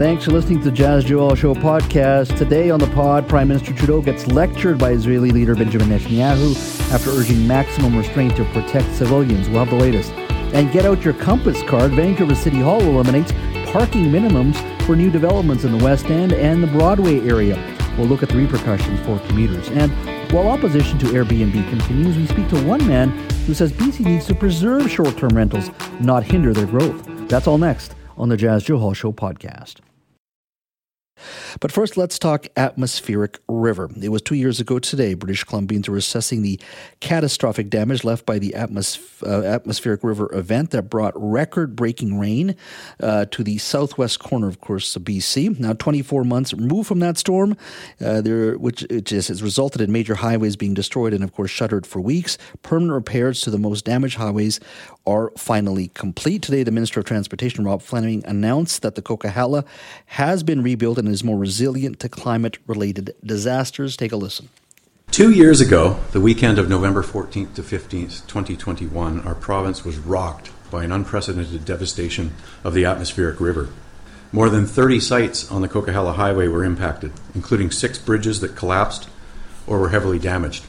Thanks for listening to the Jas Johal Show podcast. Today on the pod, Prime Minister Trudeau gets lectured by Israeli leader Benjamin Netanyahu after urging maximum restraint to protect civilians. We'll have the latest. And get out your compass card. Vancouver City Hall eliminates parking minimums for new developments in the West End and the Broadway area. We'll look at the repercussions for commuters. And while opposition to Airbnb continues, we speak to one man who says BC needs to preserve short term rentals, not hinder their growth. That's all next on the Jas Johal Show podcast. But first, let's talk atmospheric river. It was two years ago today, British Columbians were assessing the catastrophic damage left by the uh, atmospheric river event that brought record breaking rain uh, to the southwest corner, of course, of BC. Now, 24 months removed from that storm, uh, there, which, which is, has resulted in major highways being destroyed and, of course, shuttered for weeks. Permanent repairs to the most damaged highways are finally complete. Today, the Minister of Transportation, Rob Fleming, announced that the Coquihalla has been rebuilt and is more resilient to climate related disasters. Take a listen. Two years ago, the weekend of November 14th to 15th, 2021, our province was rocked by an unprecedented devastation of the atmospheric river. More than 30 sites on the Coquihalla Highway were impacted, including six bridges that collapsed or were heavily damaged.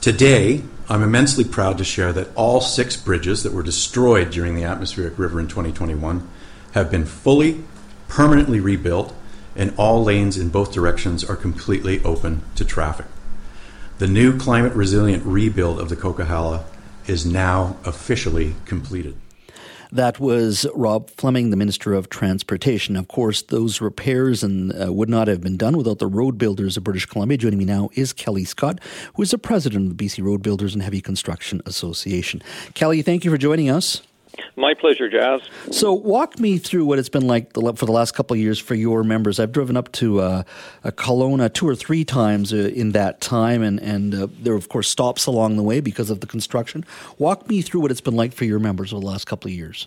Today, I'm immensely proud to share that all six bridges that were destroyed during the atmospheric river in 2021 have been fully, permanently rebuilt and all lanes in both directions are completely open to traffic. The new climate resilient rebuild of the Coquihalla is now officially completed. That was Rob Fleming, the Minister of Transportation. Of course, those repairs and uh, would not have been done without the road builders of British Columbia. Joining me now is Kelly Scott, who is the president of the BC Road Builders and Heavy Construction Association. Kelly, thank you for joining us. My pleasure, Jas. So, walk me through what it's been like for the last couple of years for your members. I've driven up to uh, Kelowna two or three times uh, in that time, and, and uh, there are, of course, stops along the way because of the construction. Walk me through what it's been like for your members over the last couple of years.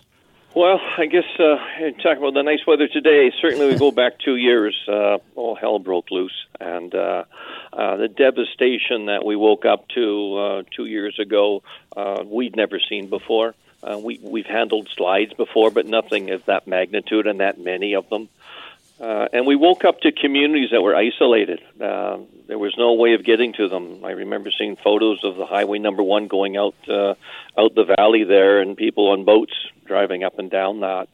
Well, I guess uh, talk about the nice weather today. Certainly, we go back two years. Uh, all hell broke loose, and uh, uh, the devastation that we woke up to uh, two years ago, uh, we'd never seen before. Uh, we we've handled slides before, but nothing of that magnitude and that many of them. Uh, and we woke up to communities that were isolated. Uh, there was no way of getting to them. I remember seeing photos of the highway number one going out uh, out the valley there, and people on boats driving up and down that.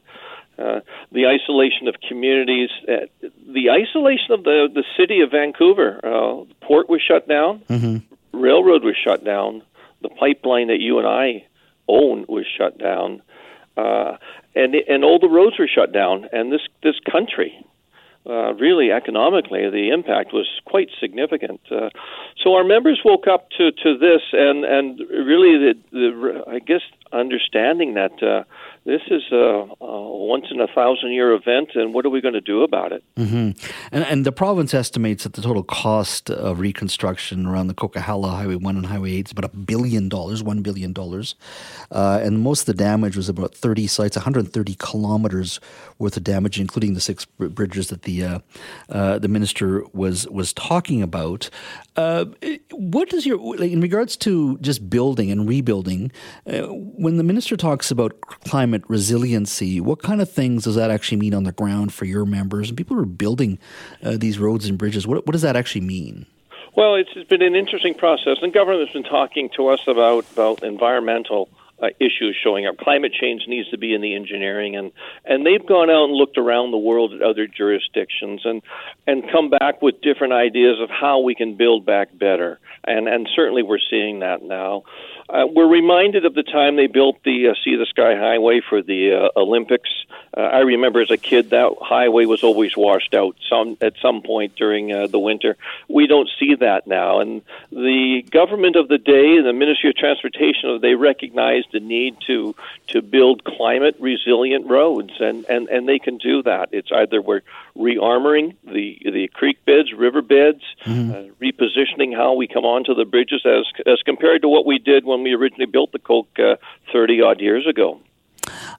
Uh, the isolation of communities, uh, the isolation of the the city of Vancouver. Uh, port was shut down, mm-hmm. railroad was shut down, the pipeline that you and I own was shut down, uh, and and all the roads were shut down, and this this country. Uh, really, economically, the impact was quite significant. Uh, so our members woke up to, to this, and and really, the, the I guess understanding that uh, this is a, a, once in a thousand year event, and what are we going to do about it? Mm-hmm. And, and, the province estimates that the total cost of reconstruction around the Coquihalla Highway 1 and Highway 8 is about a billion dollars, $1 billion. Uh, and most of the damage was about 30 sites, 130 kilometers worth of damage, including the six bridges that the uh, uh, the minister was was talking about. Uh, what does your, like, in regards to just building and rebuilding, uh, when the minister talks about climate resiliency, what kind of things does that actually mean on the ground for your members and people who are building uh, these roads and bridges? What, what does that actually mean? Well, it's been an interesting process, and government has been talking to us about about environmental uh, issues showing up. Climate change needs to be in the engineering, and and they've gone out and looked around the world at other jurisdictions and and come back with different ideas of how we can build back better. And and certainly we're seeing that now. Uh, we're reminded of the time they built the uh, Sea to Sky Highway for the uh, Olympics. Uh, I remember as a kid that highway was always washed out some at some point during uh, the winter. We don't see that now, and the government of the day, the Ministry of Transportation, they recognized the need to to build climate resilient roads, and and and they can do that. It's either we're rearmoring the the creek beds, river beds, mm-hmm. uh, repositioning how we come onto the bridges as as compared to what we did when we originally built the Coq uh, thirty odd years ago.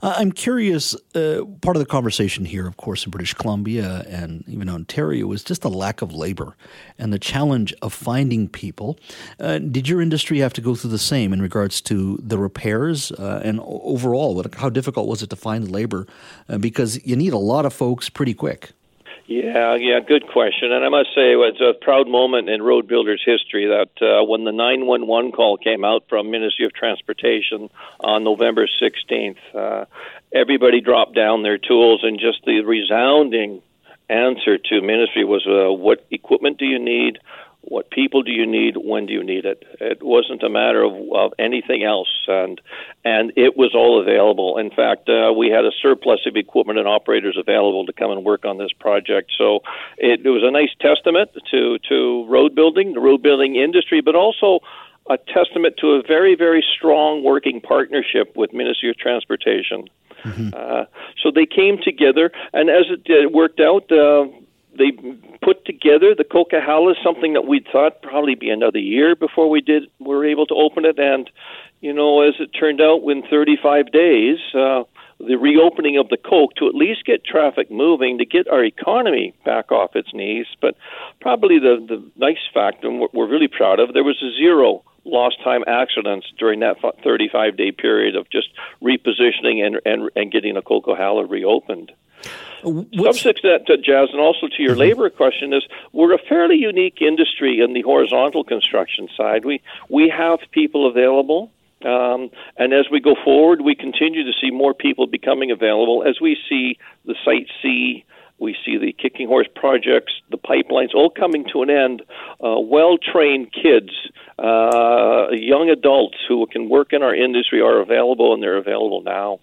Uh, I'm curious. Uh, part of the conversation here, of course, in British Columbia and even Ontario, is just the lack of labor and the challenge of finding people. Uh, did your industry have to go through the same in regards to the repairs uh, and overall? What, how difficult was it to find labor? Uh, because you need a lot of folks pretty quick. Yeah, yeah, good question. And I must say, it's a proud moment in road builders' history that uh, when the 911 call came out from Ministry of Transportation on November 16th, uh, everybody dropped down their tools, and just the resounding answer to Ministry was, uh, "What equipment do you need? What people do you need when do you need it? It wasn't a matter of, of anything else and and it was all available. In fact uh, we had a surplus of equipment and operators available to come and work on this project. So it, it was a nice testament to to road building the road building industry but also a testament to a very very strong working partnership with Ministry of Transportation. Mm-hmm. Uh, so they came together, and as it, it worked out, uh, they put together the Coquihalla, something that we thought probably be another year before we did were able to open it, and you know, as it turned out, within 35 days, uh, the reopening of the Coq to at least get traffic moving, to get our economy back off its knees. But probably the the nice fact, and what we're really proud of, there was a zero lost time accidents during that 35 day period of just repositioning and and, and getting the Coquihalla reopened. What's... Subject to that, to Jas, and also to your mm-hmm. labor question is we're a fairly unique industry in the horizontal construction side. We we have people available. Um, and as we go forward, we continue to see more people becoming available as we see the Site C, we see the Kicking Horse projects, the pipelines all coming to an end. Uh, well trained kids, uh, young adults who can work in our industry are available, and they're available now.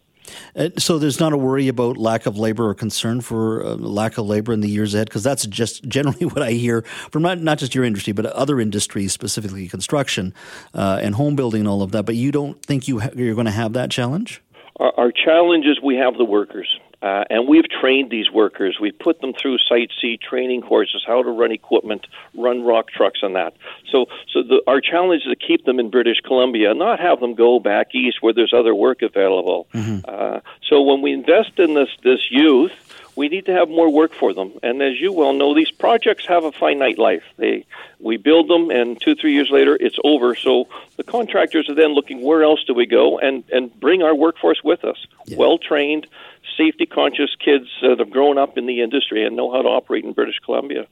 Uh, so there's not a worry about lack of labor or concern for uh, lack of labor in the years ahead, because that's just generally what I hear from not, not just your industry, but other industries, specifically construction uh, and home building and all of that. But you don't think you ha- you're going to have that challenge? Our, our challenge is we have the workers. Uh, and we've trained these workers. We've put them through Site C training courses, how to run equipment, run rock trucks, and that. So, so the, our challenge is to keep them in British Columbia, not have them go back east where there's other work available. Mm-hmm. Uh, so, when we invest in this this youth, we need to have more work for them. And as you well know, these projects have a finite life. They we build them, and two three years later, it's over. So the contractors are then looking where else do we go and and bring our workforce with us, yeah. well trained safety conscious kids that have grown up in the industry and know how to operate in British Columbia.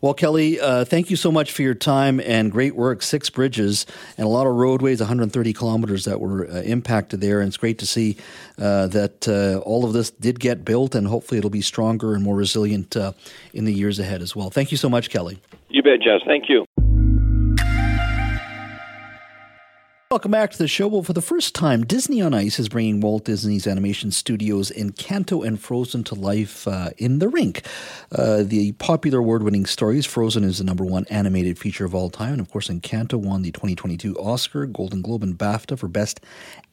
Well, Kelly, uh, thank you so much for your time and great work. Six bridges and a lot of roadways, 130 kilometers that were uh, impacted there. And it's great to see uh, that uh, all of this did get built and hopefully it'll be stronger and more resilient uh, in the years ahead as well. Thank you so much, Kelly. You bet, Jas. Thank you. Welcome back to the show. Well, for the first time, Disney on Ice is bringing Walt Disney's Animation Studios Encanto and Frozen to life uh, in the rink. Uh, the popular award winning stories, Frozen is the number one animated feature of all time. And of course, Encanto won the 2022 Oscar, Golden Globe, and BAFTA for Best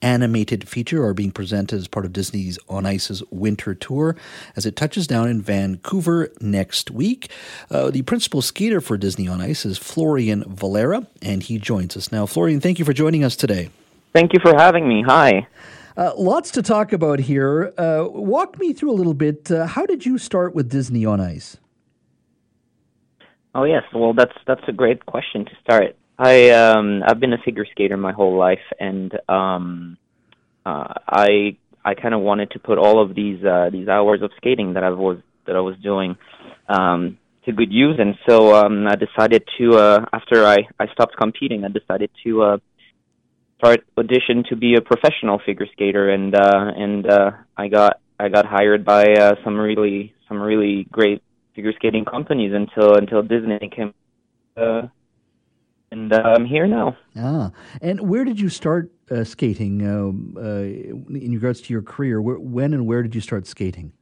Animated Feature, are being presented as part of Disney's On Ice's winter tour as it touches down in Vancouver next week. Uh, the principal skater for Disney on Ice is Florian Valera, and he joins us now. Florian, thank you for joining us today. Thank you for having me. Hi. Uh, lots to talk about here. Uh, walk me through a little bit. Uh, how did you start with Disney on Ice? Oh yes, well that's that's a great question to start. I um, I've been a figure skater my whole life, and um, uh, I I kind of wanted to put all of these uh, these hours of skating that I was that I was doing um, to good use, and so um, I decided to uh, after I I stopped competing, I decided to uh, start audition to be a professional figure skater, and uh, and uh, I got I got hired by uh, some really some really great figure skating companies until until Disney came uh, and uh, I'm here now. Ah, and where did you start uh, skating um, uh, in regards to your career? Where, when and where did you start skating?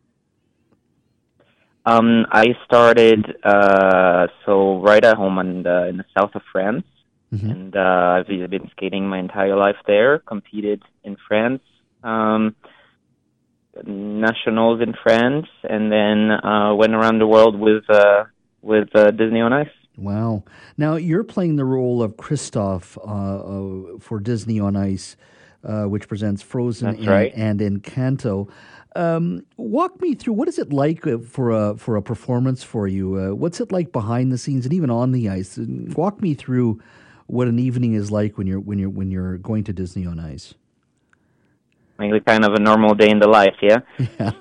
Um, I started uh, so right at home in the, in the south of France, mm-hmm. and uh, I've been skating my entire life there. Competed in France, um, nationals in France, and then uh, went around the world with uh, with uh, Disney on Ice. Wow. Now you're playing the role of Kristoff uh, uh, for Disney on Ice, uh, which presents Frozen and, right. and Encanto. Um, walk me through what is it like uh, for a for a performance for you? Uh, what's it like behind the scenes and even on the ice? Walk me through what an evening is like when you're when you're when you're going to Disney on Ice. Like kind of a normal day in the life, yeah. Yeah.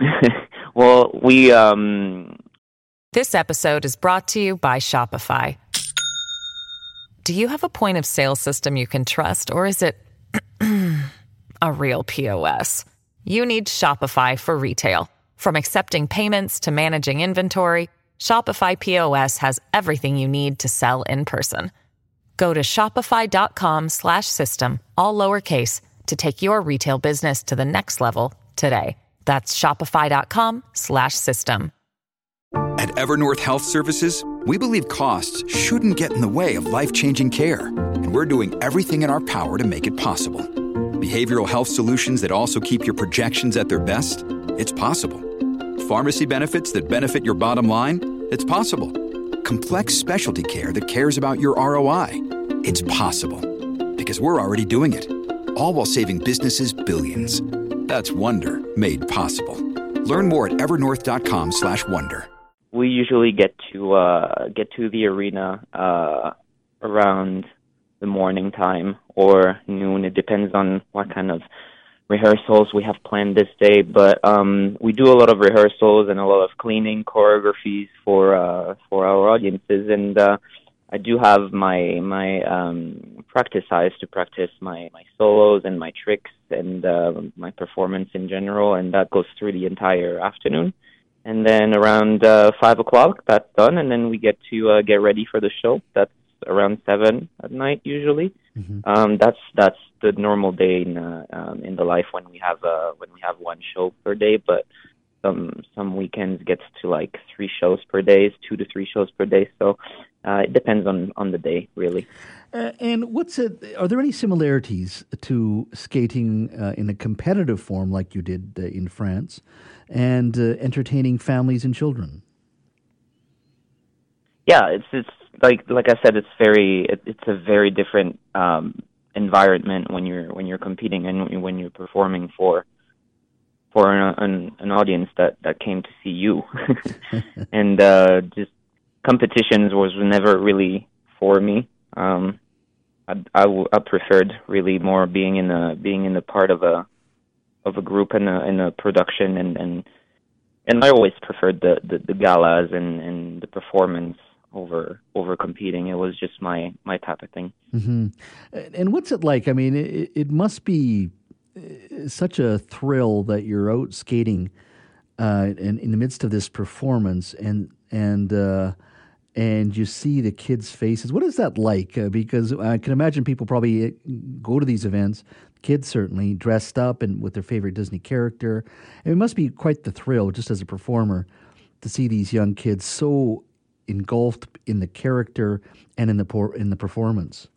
well, we um, this episode is brought to you by Shopify. Do you have a point of sale system you can trust, or is it a real POS? You need Shopify for retail. From accepting payments to managing inventory, Shopify POS has everything you need to sell in person. Go to shopify.com/system all lowercase to take your retail business to the next level today. That's shopify.com/system. At Evernorth Health Services, we believe costs shouldn't get in the way of life changing care, and we're doing everything in our power to make it possible. Behavioral health solutions that also keep your projections at their best? It's possible. Pharmacy benefits that benefit your bottom line? It's possible. Complex specialty care that cares about your ROI? It's possible. Because we're already doing it. All while saving businesses billions. That's Wonder made possible. Learn more at evernorth.com/wonder we usually get to uh, get to the arena uh, around the morning time or noon. It depends on what kind of rehearsals we have planned this day. But um, we do a lot of rehearsals and a lot of cleaning choreographies for uh, for our audiences. And uh, I do have my my um, practice eyes to practice my my solos and my tricks and uh, my performance in general, and that goes through the entire afternoon and then around uh, five o'clock that's done, and then we get to uh, get ready for the show. That's around seven at night usually. Mm-hmm. Um, that's that's the normal day in uh, um, in the life when we have uh, when we have one show per day, but some some weekends gets to like three shows per day, two to three shows per day. So uh, it depends on on the day, really. Uh, and what's it? Are there any similarities to skating uh, in a competitive form like you did uh, in France, and uh, entertaining families and children? Yeah, it's it's like like I said, it's very it, it's a very different um, environment when you're when you're competing and when you're performing for for an an, an audience that that came to see you, and uh, just competitions was never really for me. Um, I, I, I preferred really more being in a being in a part of a of a group in a in a production and and and I always preferred the the, the galas and and the performance over over competing. It was just my my type of thing. Mm-hmm. And what's it like? I mean, it, it must be uh, such a thrill that you're out skating uh, in, in the midst of this performance and and uh, and you see the kids' faces. What is that like? Uh, because I can imagine people probably uh, go to these events, kids certainly, dressed up and with their favorite Disney character. And it must be quite the thrill, just as a performer, to see these young kids so engulfed in the character and in the por- in the performance.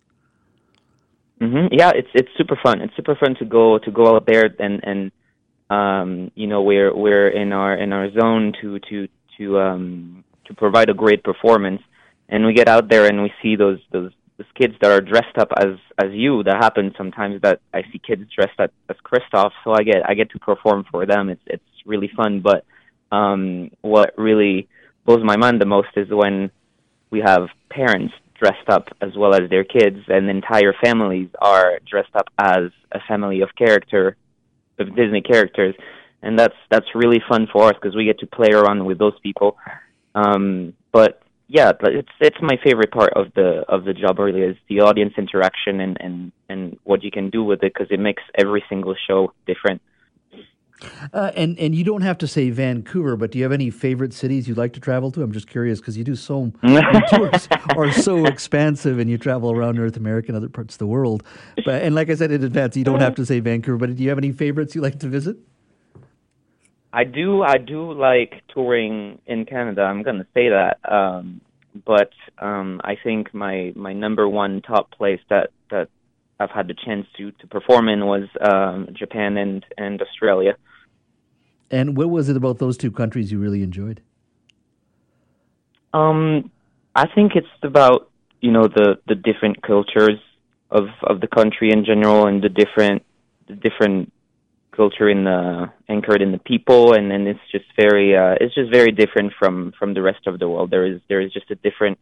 Mm-hmm. Yeah, it's it's super fun. It's super fun to go to go out there and and um, you know we're we're in our in our zone to to to um, to provide a great performance. And we get out there and we see those those those kids that are dressed up as as you. That happens sometimes that I see kids dressed up as Kristoff, so I get I get to perform for them. It's it's really fun. But um, what really blows my mind the most is when we have parents dressed up as well as their kids, and entire families are dressed up as a family of character of Disney characters, and that's that's really fun for us because we get to play around with those people um, but yeah, it's it's my favorite part of the of the job really is the audience interaction and and and what you can do with it because it makes every single show different. Uh, and and you don't have to say Vancouver, but do you have any favorite cities you'd like to travel to? I'm just curious because you do so tours are so expansive, and you travel around North America and other parts of the world. But and like I said in advance, you don't have to say Vancouver. But do you have any favorites you like to visit? I do. I do like touring in Canada. I'm going to say that. Um, but um, I think my my number one top place that that I've had the chance to to perform in was um, Japan and and Australia. And what was it about those two countries you really enjoyed? Um, I think it's about you know the the different cultures of of the country in general and the different the different culture in the anchored in the people. And then it's just very uh it's just very different from from the rest of the world. There is there is just a different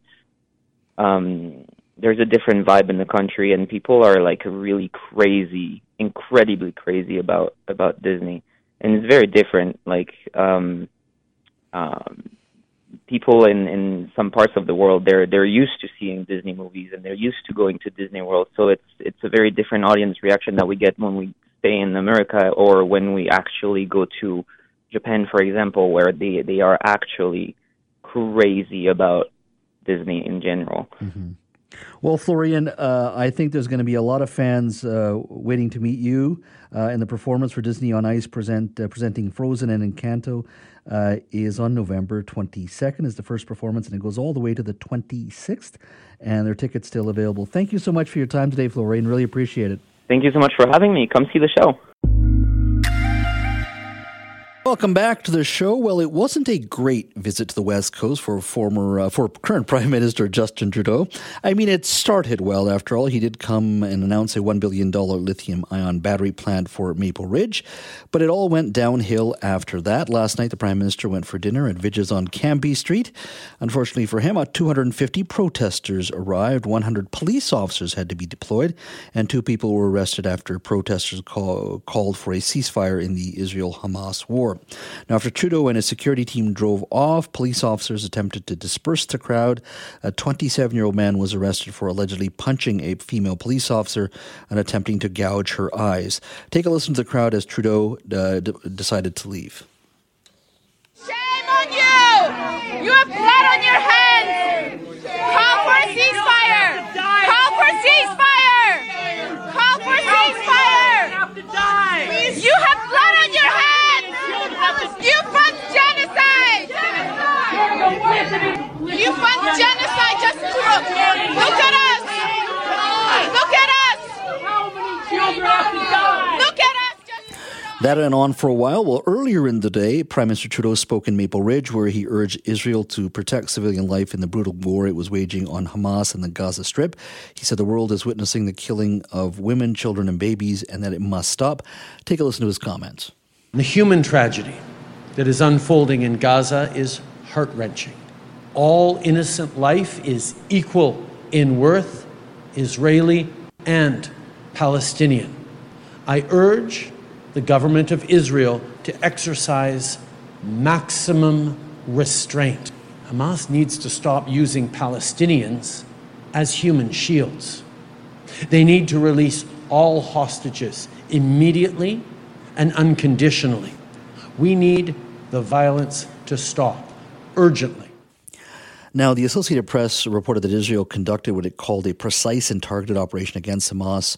um there's a different vibe in the country and people are like really crazy incredibly crazy about about disney and it's very different. Like um, um, people in in some parts of the world, they're they're used to seeing Disney movies and they're used to going to Disney World. So it's it's a very different audience reaction that we get when we stay in America or when we actually go to Japan, for example, where they they are actually crazy about Disney in general. Mm-hmm. Well, Florian, uh, I think there's going to be a lot of fans uh, waiting to meet you. Uh, and the performance for Disney on Ice present uh, presenting Frozen and Encanto uh, is on November 22nd. Is the first performance, and it goes all the way to the 26th. And their tickets still available. Thank you so much for your time today, Florian. Really appreciate it. Thank you so much for having me. Come see the show. Welcome back to the show. Well, it wasn't a great visit to the West Coast for former, uh, for current Prime Minister Justin Trudeau. I mean, it started well. After all, he did come and announce a one billion dollar lithium-ion battery plant for Maple Ridge, but it all went downhill after that. Last night, the Prime Minister went for dinner at Vij's on Cambie Street. Unfortunately for him, 250 protesters arrived. 100 police officers had to be deployed, and two people were arrested after protesters call, called for a ceasefire in the Israel-Hamas war. Now, after Trudeau and his security team drove off, police officers attempted to disperse the crowd. A 27 year old man was arrested for allegedly punching a female police officer and attempting to gouge her eyes. Take a listen to the crowd as Trudeau uh, d- decided to leave. Shame on you! You have blood on your hands! Call for a ceasefire! Call for ceasefire! Call for ceasefire! You have blood on your hands! You fund genocide! You fund genocide just to look. Look at us! Look at us! Look at us! That went on for a while. Well, earlier in the day, Prime Minister Trudeau spoke in Maple Ridge, where he urged Israel to protect civilian life in the brutal war it was waging on Hamas and the Gaza Strip. He said the world is witnessing the killing of women, children, and babies, and that it must stop. Take a listen to his comments. The human tragedy that is unfolding in Gaza is heart wrenching. All innocent life is equal in worth, Israeli and Palestinian. I urge the government of Israel to exercise maximum restraint. Hamas needs to stop using Palestinians as human shields. They need to release all hostages immediately and unconditionally. We need the violence to stop urgently. Now, the Associated Press reported that Israel conducted what it called a precise and targeted operation against Hamas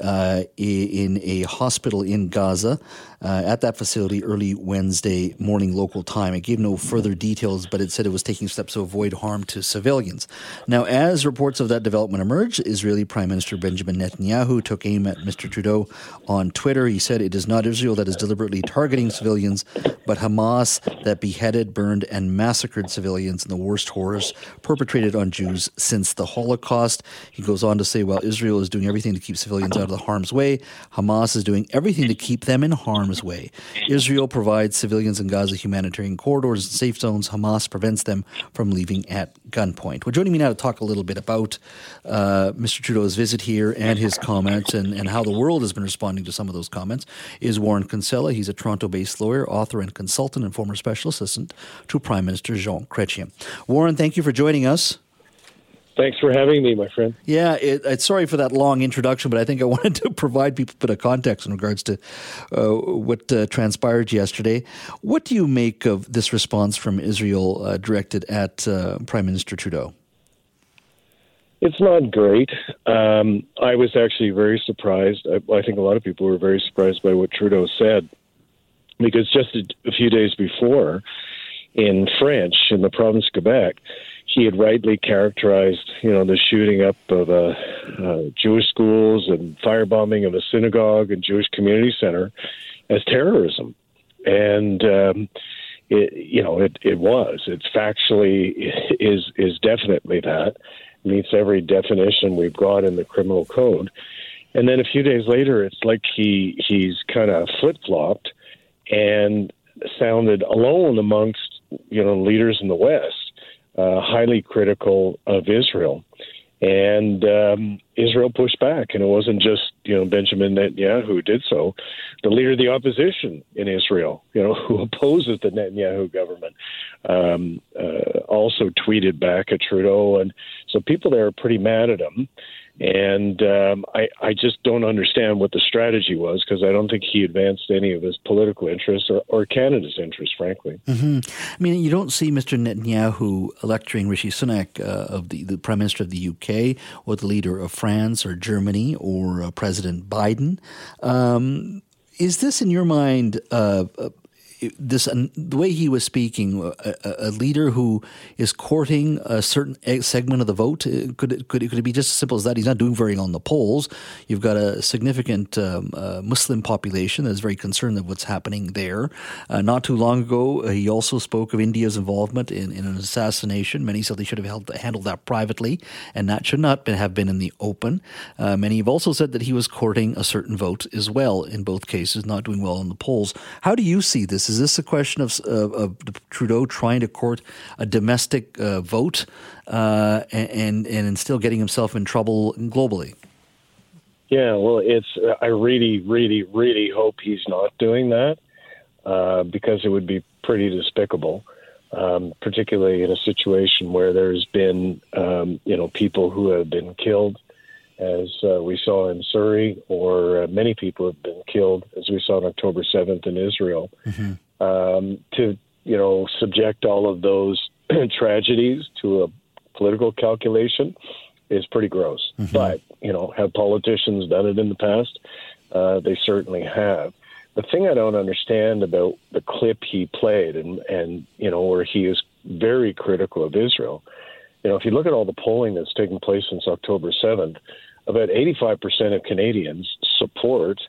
uh, in a hospital in Gaza uh, at that facility early Wednesday morning local time. It gave no further details, but it said it was taking steps to avoid harm to civilians. Now, as reports of that development emerged, Israeli Prime Minister Benjamin Netanyahu took aim at Mr. Trudeau on Twitter. He said it is not Israel that is deliberately targeting civilians, but Hamas that beheaded, burned, and massacred civilians in the worst horrors perpetrated on Jews since the Holocaust. He goes on to say, while Israel is doing everything to keep civilians out of the harm's way, Hamas is doing everything to keep them in harm's way. Israel provides civilians in Gaza humanitarian corridors and safe zones. Hamas prevents them from leaving at gunpoint. Well, joining me now to talk a little bit about uh, Mr. Trudeau's visit here and his comments and, and how the world has been responding to some of those comments is Warren Kinsella. He's a Toronto based lawyer, author, and consultant, and former special assistant to Prime Minister Jean Chrétien. Warren, thank you for joining us. Thanks for having me, my friend. Yeah, it, it's sorry for that long introduction, but I think I wanted to provide people a bit of context in regards to uh, what uh, transpired yesterday. What do you make of this response from Israel uh, directed at uh, Prime Minister Trudeau? It's not great. Um, I was actually very surprised. I, I, think a lot of people were very surprised by what Trudeau said, because just a, a few days before, in French, in the province of Quebec, he had rightly characterized, you know, the shooting up of uh, uh, Jewish schools and firebombing of a synagogue and Jewish community center as terrorism, and um, it, you know, it, it was. It's factually is is definitely that meets every definition we've got in the criminal code. And then a few days later, it's like he he's kind of flip flopped and sounded alone amongst you know leaders in the West uh, highly critical of Israel. And um, Israel pushed back, and it wasn't just you know Benjamin Netanyahu who did so. The leader of the opposition in Israel, you know, who opposes the Netanyahu government, um, uh, also tweeted back at Trudeau, and so people there are pretty mad at him. And um, I, I just don't understand what the strategy was because I don't think he advanced any of his political interests or, or Canada's interests, frankly. Mm-hmm. I mean, you don't see Mr. Netanyahu lecturing Rishi Sunak, uh, of the, the Prime Minister of the UK, or the leader of France or Germany, or uh, President Biden. Um, is this, in your mind, uh, this the way he was speaking, a, a, leader who is courting a certain segment of the vote, uh, could it, could it, could it be just as simple as that? He's not doing very well in the polls. You've got a significant um, uh, Muslim population that is very concerned of what's happening there. Uh, not too long ago, uh, he also spoke of India's involvement in, in an assassination. Many said they should have held, handled that privately, and that should not been, have been in the open. Uh, many have also said that he was courting a certain vote as well in both cases, not doing well in the polls. How do you see this? Is this a question of, of, of Trudeau trying to court a domestic uh, vote uh, and, and still getting himself in trouble globally? Yeah, well, it's. I really, really, really hope he's not doing that uh, because it would be pretty despicable, um, particularly in a situation where there's been, um, you know, people who have been killed as uh, we saw in Surrey, or uh, many people have been killed, as we saw on October 7th in Israel. Mm-hmm um, to you know subject all of those tragedies to a political calculation is pretty gross. Mm-hmm. But you know, have politicians done it in the past? Uh, they certainly have. The thing I don't understand about the clip he played, and and you know, where he is very critical of Israel. You know, if you look at all the polling that's taken place since October seventh, about eighty-five percent of Canadians support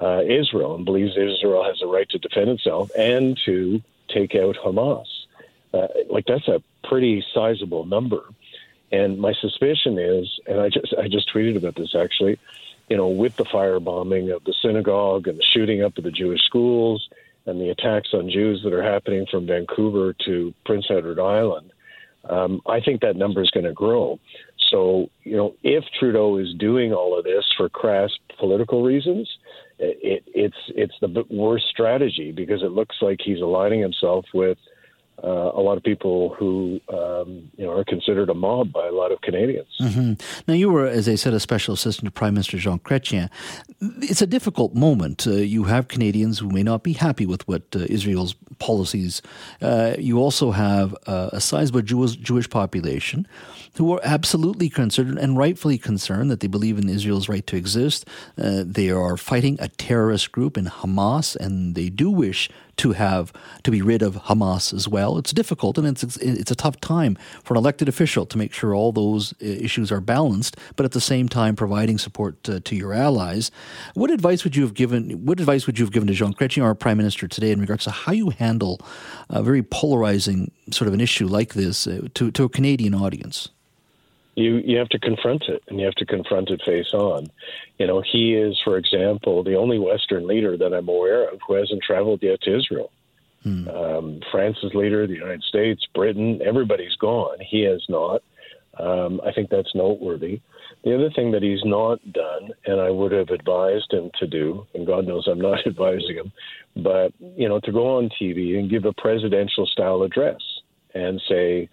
uh, Israel and believes Israel has a right to defend itself and to take out Hamas. Uh, like that's a pretty sizable number. And my suspicion is, and I just I just tweeted about this actually, you know, with the firebombing of the synagogue and the shooting up of the Jewish schools and the attacks on Jews that are happening from Vancouver to Prince Edward Island, um, I think that number is going to grow. So, you know, if Trudeau is doing all of this for crass political reasons, it, it's it's the worst strategy because it looks like he's aligning himself with uh, a lot of people who um, you know are considered a mob by a lot of Canadians. Mm-hmm. Now, you were, as I said, a special assistant to Prime Minister Jean Chrétien. It's a difficult moment. Uh, you have Canadians who may not be happy with what uh, Israel's policies. Uh, you also have uh, a sizable Jewish, Jewish population who are absolutely concerned and rightfully concerned that they believe in Israel's right to exist. Uh, they are fighting a terrorist group in Hamas, and they do wish to have to be rid of Hamas as well. It's difficult and it's it's a tough time for an elected official to make sure all those uh, issues are balanced, but at the same time providing support to, to your allies. What advice would you have given? What advice would you have given to Jean Chrétien, our Prime Minister, today in regards to how you handle a very polarizing sort of an issue like this uh, to to a Canadian audience? You you have to confront it and you have to confront it face on. You know, he is, for example, the only Western leader that I'm aware of who hasn't traveled yet to Israel. Hmm. Um, France's leader, the United States, Britain, everybody's gone. He has not. Um, I think that's noteworthy. The other thing that he's not done, and I would have advised him to do, and God knows I'm not advising him, but you know, to go on TV and give a presidential style address and say,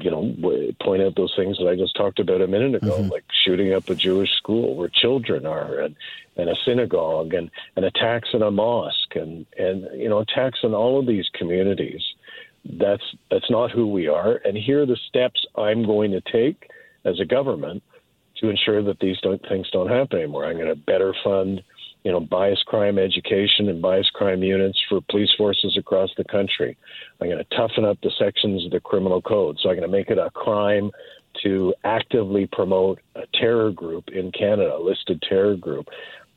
you know, point out those things that I just talked about a minute ago, mm-hmm. like shooting up a Jewish school where children are, and and a synagogue, and and attacks in a mosque, and and you know, attacks in all of these communities. That's that's not who we are. And here are the steps I'm going to take as a government to ensure that these don't, things don't happen anymore. I'm going to better fund you know, bias crime education and bias crime units for police forces across the country. I'm going to toughen up the sections of the criminal code. So I'm going to make it a crime to actively promote a terror group in Canada, a listed terror group.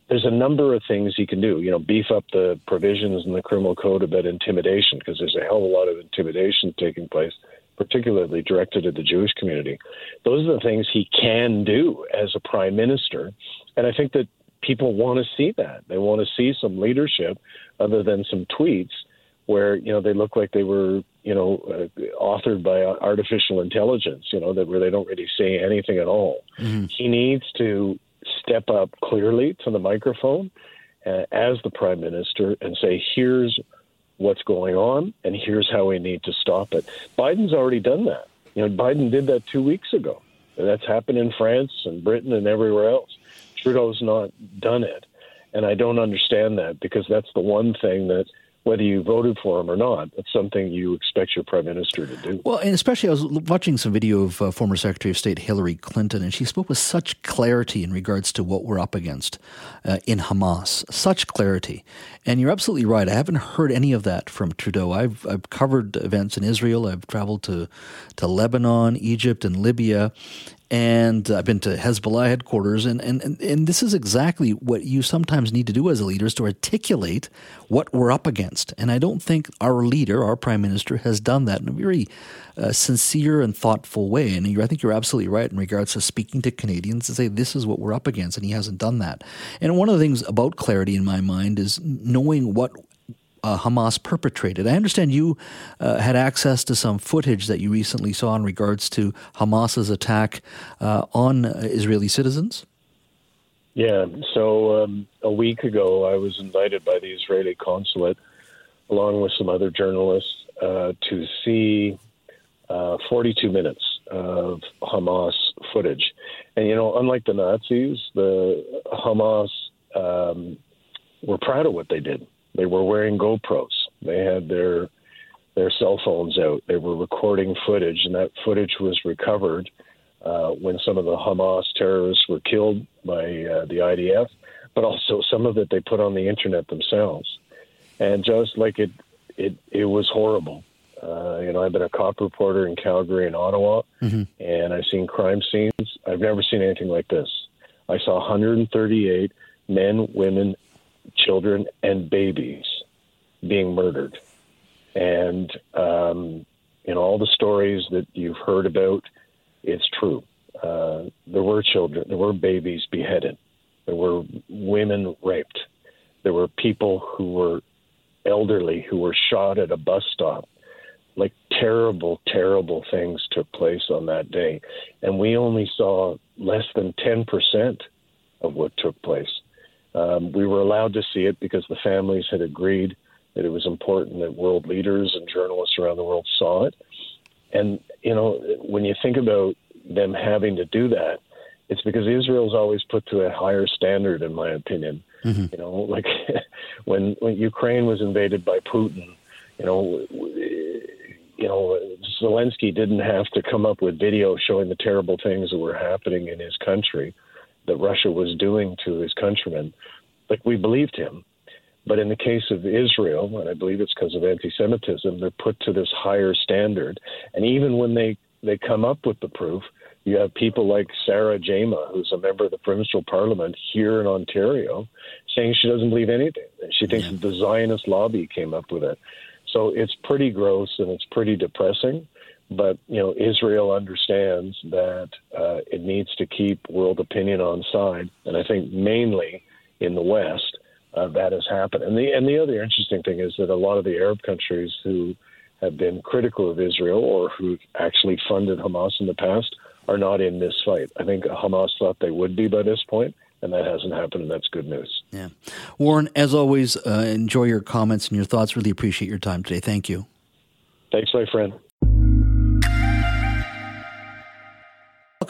There's a number of things he can do. You know, beef up the provisions in the criminal code about intimidation because there's a hell of a lot of intimidation taking place, particularly directed at the Jewish community. Those are the things he can do as a prime minister. And I think that people want to see that. They want to see some leadership other than some tweets where you know they look like they were you know uh, authored by artificial intelligence. You know that where they don't really say anything at all. Mm-hmm. He needs to step up clearly to the microphone uh, as the prime minister and say, "Here's what's going on, and here's how we need to stop it." Biden's already done that. You know, Biden did that two weeks ago. And that's happened in France and Britain and everywhere else. Trudeau's not done it. And I don't understand that because that's the one thing that whether you voted for him or not. That's something you expect your prime minister to do. Well, and especially I was watching some video of uh, former Secretary of State Hillary Clinton, and she spoke with such clarity in regards to what we're up against uh, in Hamas. Such clarity. And you're absolutely right. I haven't heard any of that from Trudeau. I've, I've covered events in Israel. I've traveled to, to Lebanon, Egypt, and Libya and I've been to Hezbollah headquarters, and, and, and, and this is exactly what you sometimes need to do as a leader is to articulate what we're up against. And I don't think our leader, our prime minister, has done that in a very uh, sincere and thoughtful way. And I think you're absolutely right in regards to speaking to Canadians and say this is what we're up against, and he hasn't done that. And one of the things about clarity in my mind is knowing what uh, Hamas perpetrated. I understand you uh, had access to some footage that you recently saw in regards to Hamas's attack uh, on Israeli citizens. Yeah, so um, a week ago, I was invited by the Israeli consulate, along with some other journalists, uh, to see uh, 42 minutes of Hamas footage. And, you know, unlike the Nazis, the Hamas um, were proud of what they did. They were wearing GoPros. They had their their cell phones out. They were recording footage, and that footage was recovered uh, when some of the Hamas terrorists were killed by uh, the IDF, but also some of it they put on the internet themselves. And just like it, it it was horrible. Uh, you know, I've been a cop reporter in Calgary and Ottawa, mm-hmm. and I've seen crime scenes. I've never seen anything like this. I saw 138 men, women, children and babies being murdered. And, um, in all the stories that you've heard about, it's true. Uh, there were children, there were babies beheaded, there were women raped, there were people who were elderly who were shot at a bus stop. Like terrible, terrible things took place on that day. And we only saw less than 10% of what took place. Um, we were allowed to see it because the families had agreed that it was important that world leaders and journalists around the world saw it. And, you know, when you think about them having to do that, it's because Israel's always put to a higher standard, in my opinion. Mm-hmm. You know, like when when Ukraine was invaded by Putin, you know, you know, Zelensky didn't have to come up with video showing the terrible things that were happening in his country that Russia was doing to his countrymen. Like we believed him. But in the case of Israel, and I believe it's because of anti Semitism, they're put to this higher standard. And even when they, they come up with the proof, you have people like Sarah Jama, who's a member of the provincial parliament here in Ontario, saying she doesn't believe anything. She thinks yeah. the Zionist lobby came up with it. So it's pretty gross and it's pretty depressing. But you know, Israel understands that uh, it needs to keep world opinion on side, and I think mainly in the West uh, that has happened. And the and the other interesting thing is that a lot of the Arab countries who have been critical of Israel or who actually funded Hamas in the past are not in this fight. I think Hamas thought they would be by this point, and that hasn't happened, and that's good news. Yeah, Warren, as always, uh, enjoy your comments and your thoughts. Really appreciate your time today. Thank you. Thanks, my friend.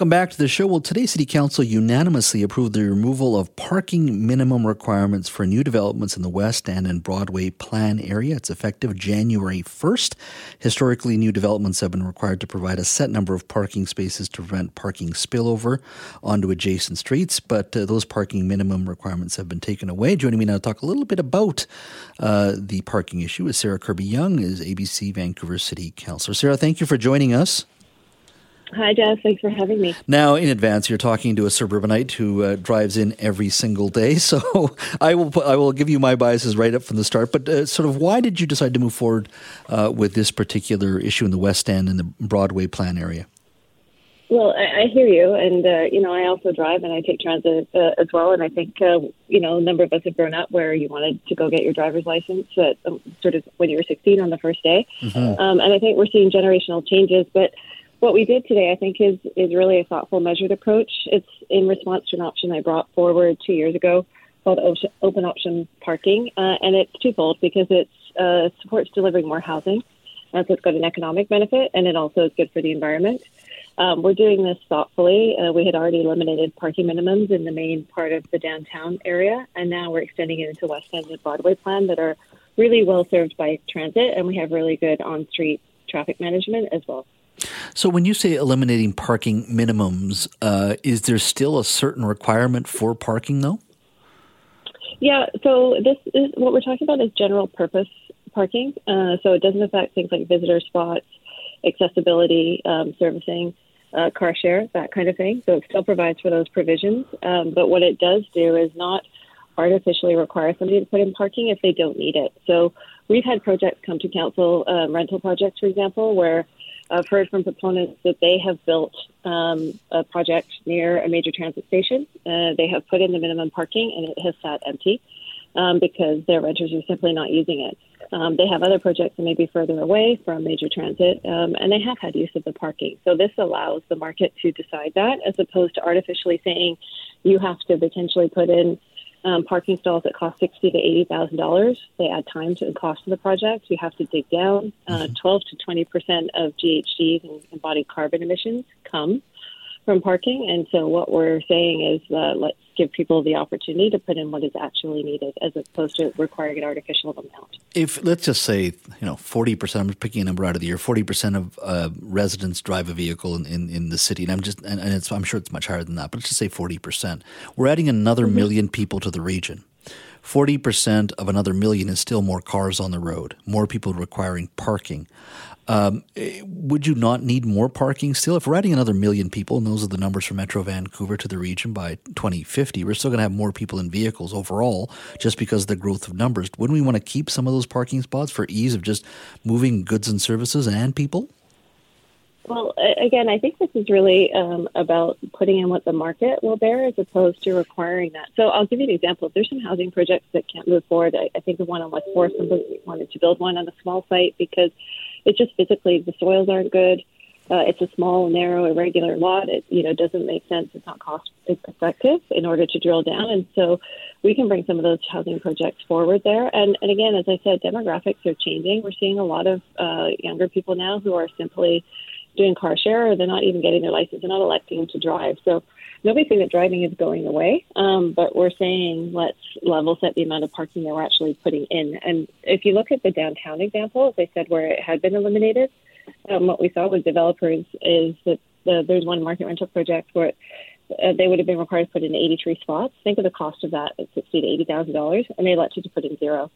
Welcome back to the show. Well, today City Council unanimously approved the removal of parking minimum requirements for new developments in the West End and Broadway plan area. It's effective January 1st. Historically, new developments have been required to provide a set number of parking spaces to prevent parking spillover onto adjacent streets, but uh, those parking minimum requirements have been taken away. Joining me now to talk a little bit about uh, the parking issue is Sarah Kirby Yung, is ABC Vancouver City Councilor. Sarah, thank you for joining us. Hi, Jess. Thanks for having me. Now, in advance, you're talking to a suburbanite who uh, drives in every single day. So I will put, I will give you my biases right up from the start. But uh, sort of, why did you decide to move forward uh, with this particular issue in the West End and the Broadway plan area? Well, I, I hear you, and uh, you know, I also drive and I take transit uh, as well. And I think uh, you know, a number of us have grown up where you wanted to go get your driver's license, at, um, sort of when you were 16 on the first day. Mm-hmm. Um, and I think we're seeing generational changes, but what we did today, I think, is is really a thoughtful, measured approach. It's in response to an option I brought forward two years ago called open option parking, uh, and it's twofold because it uh, supports delivering more housing, uh, so it's got an economic benefit, and it also is good for the environment. Um, we're doing this thoughtfully. Uh, we had already eliminated parking minimums in the main part of the downtown area, and now we're extending it into West End and Broadway plan that are really well served by transit, and we have really good on-street traffic management as well. So, when you say eliminating parking minimums, uh, is there still a certain requirement for parking, though? Yeah. So, this is what we're talking about is general purpose parking. Uh, so, it doesn't affect things like visitor spots, accessibility, um, servicing, uh, car share, that kind of thing. So, it still provides for those provisions. Um, but what it does do is not artificially require somebody to put in parking if they don't need it. So, we've had projects come to council, uh, rental projects, for example, where I've heard from proponents that they have built um, a project near a major transit station. Uh, they have put in the minimum parking and it has sat empty um, because their renters are simply not using it. Um, they have other projects that may be further away from major transit, um, and they have had use of the parking. So this allows the market to decide that, as opposed to artificially saying you have to potentially put in um, parking stalls that cost sixty to eighty thousand dollars. They add time to the cost of the project. You have to dig down. Uh, mm-hmm. Twelve to twenty percent of GHGs and embodied carbon emissions come from parking. And so what we're saying is uh, let's give people the opportunity to put in what is actually needed as opposed to requiring an artificial amount. If let's just say, you know, 40%, I'm picking a number out of the year, 40% of uh, residents drive a vehicle in, in, in, the city. And I'm just, and, and I'm sure it's much higher than that, but let's just say 40%. We're adding another mm-hmm. million people to the region. 40% of another million is still more cars on the road, more people requiring parking. Um, would you not need more parking still? If we're adding another million people, and those are the numbers for Metro Vancouver to the region by 2050, we're still going to have more people in vehicles overall just because of the growth of numbers. Wouldn't we want to keep some of those parking spots for ease of just moving goods and services and people? Well, again, I think this is really um, about putting in what the market will bear as opposed to requiring that. So I'll give you an example. There's some housing projects that can't move forward. I, I think the one on West Fourth, somebody wanted to build one on a small site because it's just physically the soils aren't good. Uh, it's a small, narrow, irregular lot. It you know doesn't make sense. It's not cost effective in order to drill down, and so we can bring some of those housing projects forward there. And, and again, as I said, demographics are changing. We're seeing a lot of uh, younger people now who are simply doing car share or they're not even getting their license. They're not electing to drive. So nobody's saying that driving is going away, um, but we're saying let's level set the amount of parking that we're actually putting in. And if you look at the downtown example, as I said, where it had been eliminated, um, what we saw with developers is that the, there's one market rental project where uh, they would have been required to put in 83 spots. Think of the cost of that at sixty to eighty thousand dollars, and they elected to put in zero.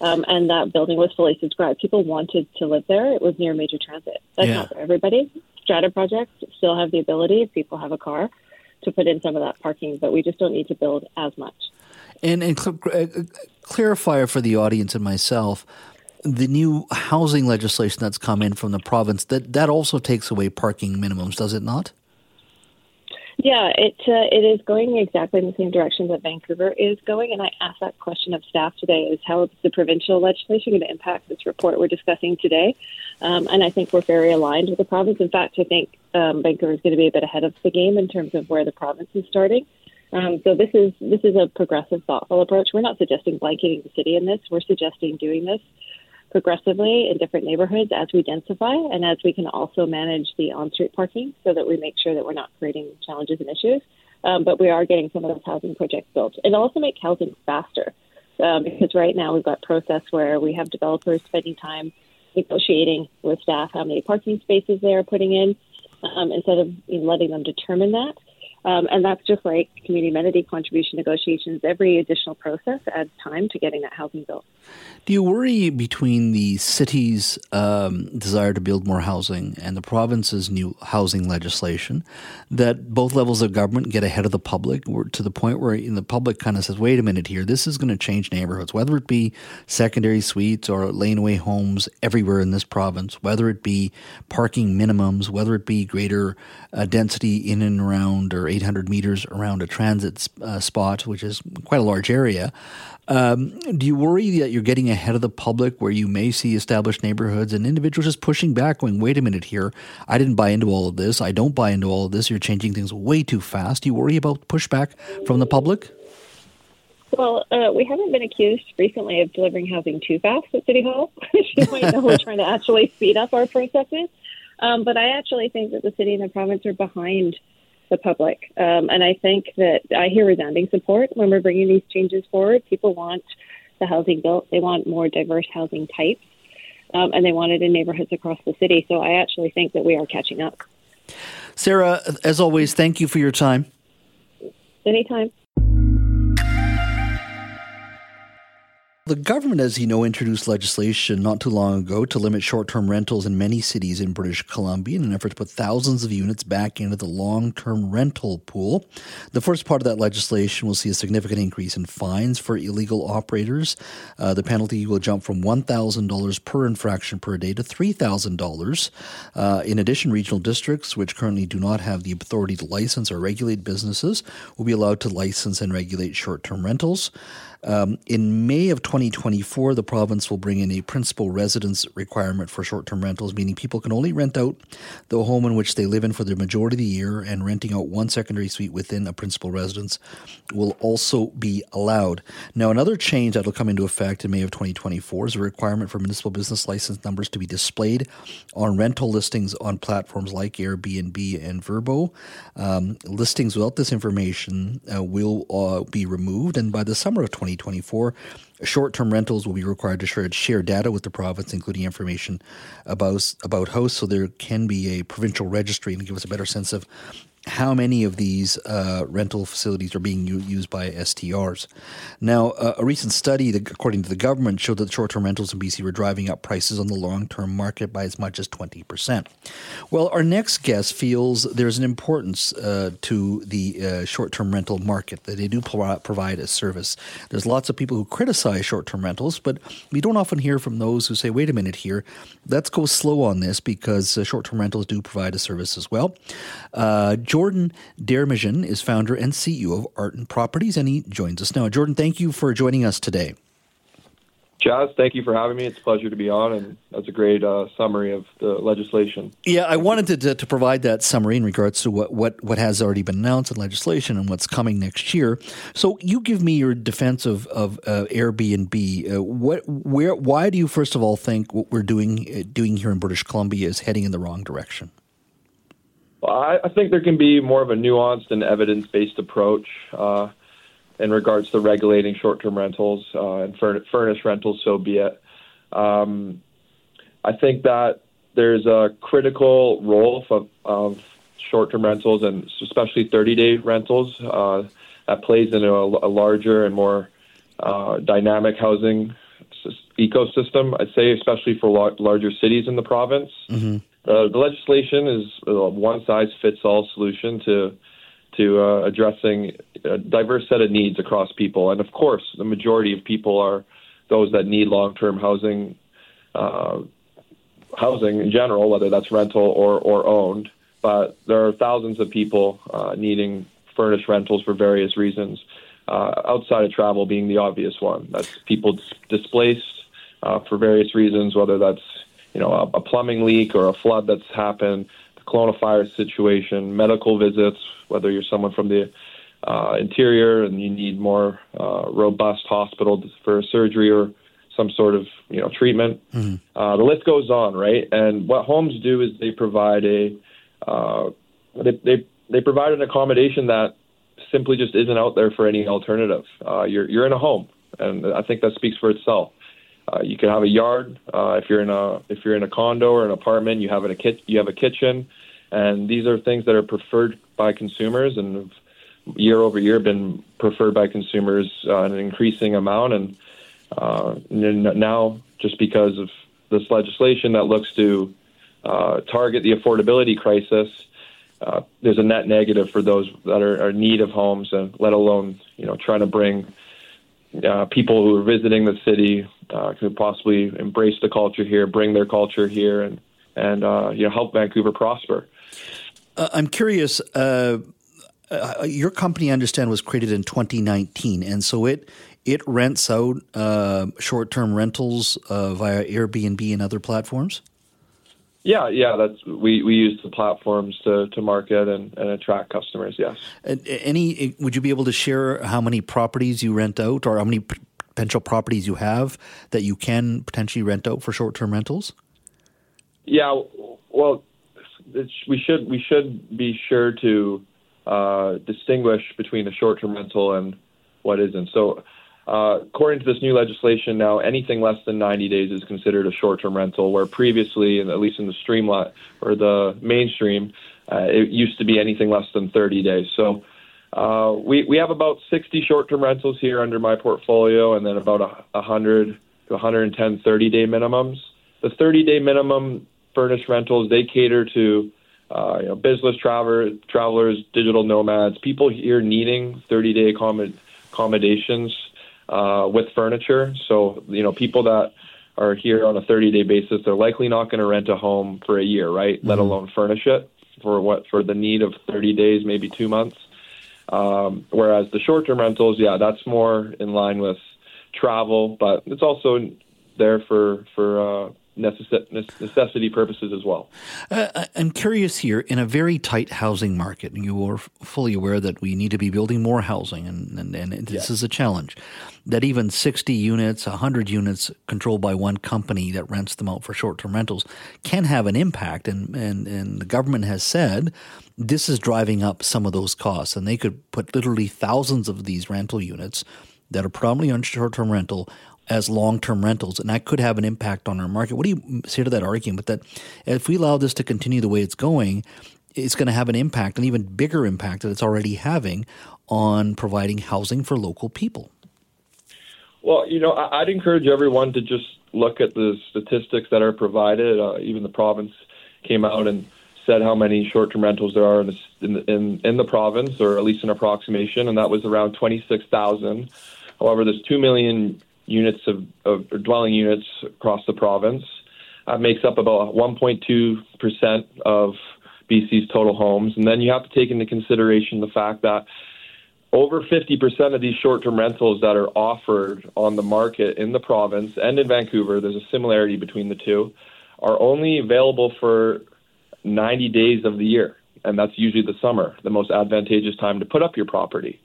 Um, and that building was fully subscribed. People wanted to live there. It was near major transit. That's yeah. not for everybody. Strata projects still have the ability, if people have a car, to put in some of that parking, but we just don't need to build as much. And, and cl- uh, clarifier for the audience and myself, the new housing legislation that's come in from the province that that also takes away parking minimums, does it not? Yeah, it uh, it is going exactly in the same direction that Vancouver is going, and I asked that question of staff today: is how is the provincial legislation going to impact this report we're discussing today? Um, and I think we're very aligned with the province. In fact, I think um, Vancouver is going to be a bit ahead of the game in terms of where the province is starting. Um, so this is this is a progressive, thoughtful approach. We're not suggesting blanketing the city in this. We're suggesting doing this progressively in different neighborhoods as we densify and as we can also manage the on street parking so that we make sure that we're not creating challenges and issues. Um, but we are getting some of those housing projects built. And also make housing faster um, because right now we've got process where we have developers spending time negotiating with staff how many parking spaces they are putting in um, instead of you know, letting them determine that. Um, and that's just like community amenity contribution negotiations. Every additional process adds time to getting that housing built. Do you worry between the city's um, desire to build more housing and the province's new housing legislation that both levels of government get ahead of the public to the point where the public kind of says, wait a minute here, this is going to change neighborhoods, whether it be secondary suites or laneway homes everywhere in this province, whether it be parking minimums, whether it be greater uh, density in and around or 800 meters around a transit uh, spot, which is quite a large area. Um, do you worry that you're getting ahead of the public where you may see established neighborhoods and individuals just pushing back, going, wait a minute here, I didn't buy into all of this, I don't buy into all of this, you're changing things way too fast? Do you worry about pushback from the public? Well, uh, we haven't been accused recently of delivering housing too fast at City Hall. know we're trying to actually speed up our processes. Um, but I actually think that the city and the province are behind the public. Um, and I think that I hear resounding support when we're bringing these changes forward. People want the housing built, they want more diverse housing types, um, and they want it in neighborhoods across the city. So I actually think that we are catching up. Sarah, as always, thank you for your time. Anytime. The government, as you know, introduced legislation not too long ago to limit short term rentals in many cities in British Columbia in an effort to put thousands of units back into the long term rental pool. The first part of that legislation will see a significant increase in fines for illegal operators. Uh, the penalty will jump from $1,000 per infraction per day to $3,000. Uh, in addition, regional districts, which currently do not have the authority to license or regulate businesses, will be allowed to license and regulate short term rentals. Um, in May of 2024, the province will bring in a principal residence requirement for short term rentals, meaning people can only rent out the home in which they live in for the majority of the year, and renting out one secondary suite within a principal residence will also be allowed. Now, another change that will come into effect in May of 2024 is a requirement for municipal business license numbers to be displayed on rental listings on platforms like Airbnb and Vrbo. Um, listings without this information uh, will uh, be removed, and by the summer of 20 2024. Short term rentals will be required to share, data with the province, including information about, about hosts, so there can be a provincial registry and give us a better sense of how many of these uh, rental facilities are being u- used by STRs. Now, uh, a recent study, that, according to the government, showed that short term rentals in BC were driving up prices on the long term market by as much as 20%. Well, our next guest feels there's an importance uh, to the uh, short term rental market, that they do pro- provide a service. There's lots of people who criticize short term rentals, but we don't often hear from those who say, wait a minute here, let's go slow on this because uh, short term rentals do provide a service as well. Jordan Deyrmenjian is founder and CEO of Artin Properties, and he joins us now. Jordan, thank you for joining us today. Jas, thank you for having me. It's a pleasure to be on, and that's a great uh, summary of the legislation. Yeah, I wanted to, to, to, provide that summary in regards to what, what, what has already been announced in legislation and what's coming next year. So, you give me your defense of, of uh, Airbnb. Uh, what, where, why do you first of all think what we're doing uh, doing here in British Columbia is heading in the wrong direction? I, I think there can be more of a nuanced and evidence based approach uh, in regards to regulating short term rentals uh, and furn- furnished rentals, so be it. Um, I think that there's a critical role of, of short term rentals and especially 30 day rentals uh, that plays into a, a larger and more uh, dynamic housing ecosystem, I'd say, especially for la- larger cities in the province. Mm-hmm. Uh, the legislation is a one size fits all solution to to uh, addressing a diverse set of needs across people, and of course, the majority of people are those that need long term housing. Uh, housing in general, whether that's rental or, or owned, but there are thousands of people uh, needing furnished rentals for various reasons. Uh, outside of travel being the obvious one. That's people displaced for various reasons, whether that's you know, a, a plumbing leak or a flood that's happened, the Kelowna fire situation, medical visits, whether you're someone from the uh, interior and you need more uh, robust hospital for surgery or some sort of you know treatment. Mm-hmm. Uh, the list goes on, right? And what homes do is they provide a uh, they, they they provide an accommodation that simply just isn't out there for any alternative. Uh, you're you're in a home, and I think that speaks for itself. Uh, you can have a yard uh, if you're in a if you're in a condo or an apartment. You have a kit you have a kitchen, and these are things that are preferred by consumers and year over year been preferred by consumers uh, an increasing amount. And uh, now, just because of this legislation that looks to uh, target the affordability crisis, uh, there's a net negative for those that are, are in need of homes, and let alone you know trying to bring uh, people who are visiting the city uh, could possibly embrace the culture here, bring their culture here, and and uh, you know help Vancouver prosper. Uh, I'm curious. Uh, uh, your company, I understand, was created in 2019, and so it it rents out uh, short term rentals uh, via Airbnb and other platforms. Yeah, yeah, that's we, we use the platforms to, to market and, and attract customers. Yes. Any? Would you be able to share how many properties you rent out, or how many potential properties you have that you can potentially rent out for short term rentals? Yeah, well, we should we should be sure to uh, distinguish between a short term rental and what isn't. So uh, according to this new legislation, now anything less than 90 days is considered a short-term rental, where previously, at least in the streamline or the mainstream, uh, it used to be anything less than 30 days. So uh, we we have about 60 short-term rentals here under my portfolio, and then about a 100 to 110 30-day minimums. The 30-day minimum furnished rentals they cater to uh, you know, business traveler, travelers, digital nomads, people here needing 30-day accommod- accommodations uh, with furniture. So, you know, people that are here on a 30 day basis, they're likely not going to rent a home for a year, right? Mm-hmm. Let alone furnish it for what for the need of 30 days, maybe two months. Um, whereas the short term rentals, yeah, that's more in line with travel, but it's also there for for uh, necessity purposes as well. Uh, I'm curious here in a very tight housing market, and you are fully aware that we need to be building more housing, and, and, and this yeah. is a challenge. That even 60 units, 100 units controlled by one company that rents them out for short term rentals can have an impact. And, and, and the government has said this is driving up some of those costs, and they could put literally thousands of these rental units that are predominantly on short term rental as long term rentals, and that could have an impact on our market. What do you say to that argument that if we allow this to continue the way it's going, it's going to have an impact, an even bigger impact that it's already having on providing housing for local people? Well, you know, I'd encourage everyone to just look at the statistics that are provided. Uh, even the province came out and said how many short-term rentals there are in the, in, in the province, or at least an approximation, and that was around 26,000. However, there's 2 million units of, of dwelling units across the province. That makes up about 1.2% of BC's total homes. And then you have to take into consideration the fact that over 50% of these short term rentals that are offered on the market in the province and in Vancouver, there's a similarity between the two, are only available for 90 days of the year. And that's usually the summer, the most advantageous time to put up your property,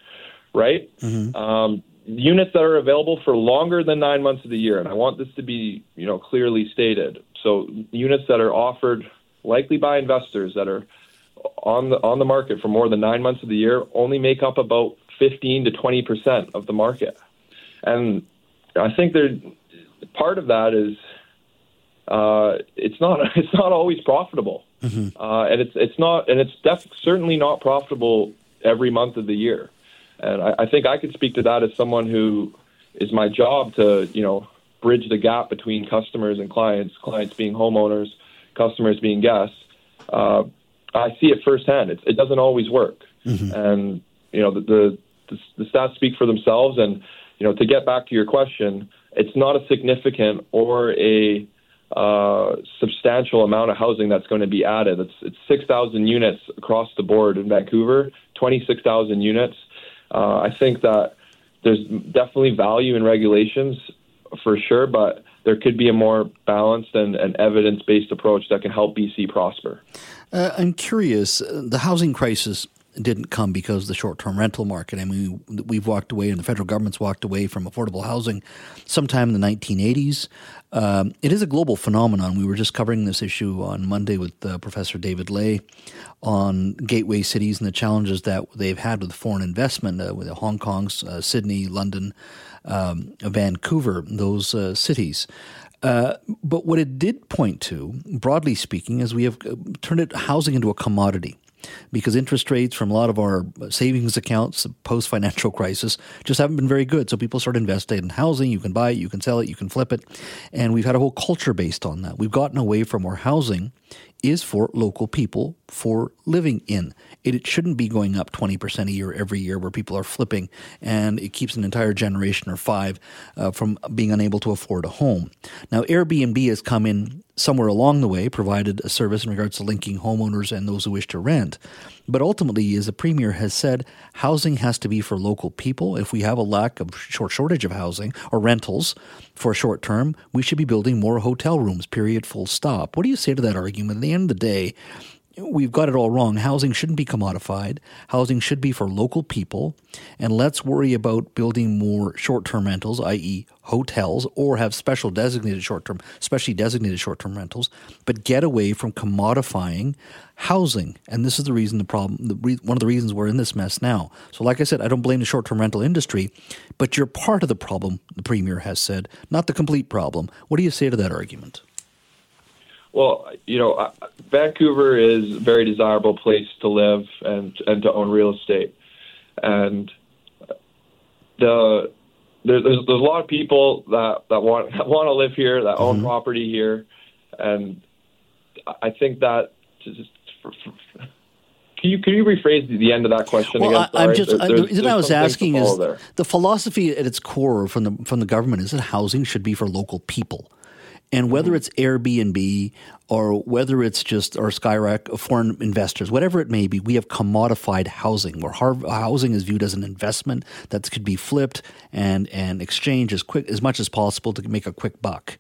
right? Mm-hmm. Um, units that are available for longer than nine months of the year, and I want this to be you know clearly stated. So units that are offered likely by investors that are on the on the market for more than nine months of the year only make up about 15 to 20 percent of the market, and I think there part of that is uh, it's not it's not always profitable, mm-hmm. uh, and it's it's not and it's def- certainly not profitable every month of the year. And I, I think I could speak to that as someone who is my job to, you know, bridge the gap between customers and clients, clients being homeowners, customers being guests. Uh, I see it firsthand. It, it doesn't always work. Mm-hmm. And, you know, the, the, the, the stats speak for themselves. And, you know, to get back to your question, it's not a significant or a uh, substantial amount of housing that's going to be added. It's, it's 6,000 units across the board in Vancouver, 26,000 units. Uh, I think that there's definitely value in regulations for sure, but there could be a more balanced and, and evidence based approach that can help BC prosper. Uh, I'm curious, uh, the housing crisis didn't come because the short-term rental market. I mean, we've walked away, and the federal government's walked away from affordable housing sometime in the 1980s. Um, it is a global phenomenon. We were just covering this issue on Monday with uh, Professor David Ley on gateway cities and the challenges that they've had with foreign investment, uh, with Hong Kong, uh, Sydney, London, um, Vancouver, those uh, cities. Uh, but what it did point to, broadly speaking, is we have uh, turned it, housing into a commodity because interest rates from a lot of our savings accounts post financial crisis just haven't been very good. So people start investing in housing. You can buy it, you can sell it, you can flip it. And we've had a whole culture based on that. We've gotten away from where housing is for local people for living in. It, it, shouldn't be going up 20% a year every year where people are flipping and it keeps an entire generation or five uh, from being unable to afford a home. Now, Airbnb has come in somewhere along the way, provided a service in regards to linking homeowners and those who wish to rent. But ultimately, as the Premier has said, housing has to be for local people. If we have a lack of short shortage of housing or rentals for a short term, we should be building more hotel rooms, period, full stop. What do you say to that argument? At the end of the day, we've got it all wrong. Housing shouldn't be commodified. Housing should be for local people. And let's worry about building more short term rentals, i.e., hotels, or have special designated short term, specially designated short term rentals, but get away from commodifying housing. And this is the reason the problem, the re- one of the reasons we're in this mess now. So, like I said, I don't blame the short term rental industry, but you're part of the problem, the Premier has said, not the complete problem. What do you say to that argument? Well, you know, Vancouver is a very desirable place to live and and to own real estate, and the there, there's there's a lot of people that that want that want to live here, that own mm-hmm. property here, and I think that just. For, for, can you can you rephrase the end of that question well, again? Sorry. I'm just there, the reason I was asking is there. the philosophy at its core from the from the government is that housing should be for local people. And whether mm-hmm. it's Airbnb or whether it's just our Skyrack foreign investors, whatever it may be, we have commodified housing where housing is viewed as an investment that could be flipped and, and exchanged as quick as much as possible to make a quick buck.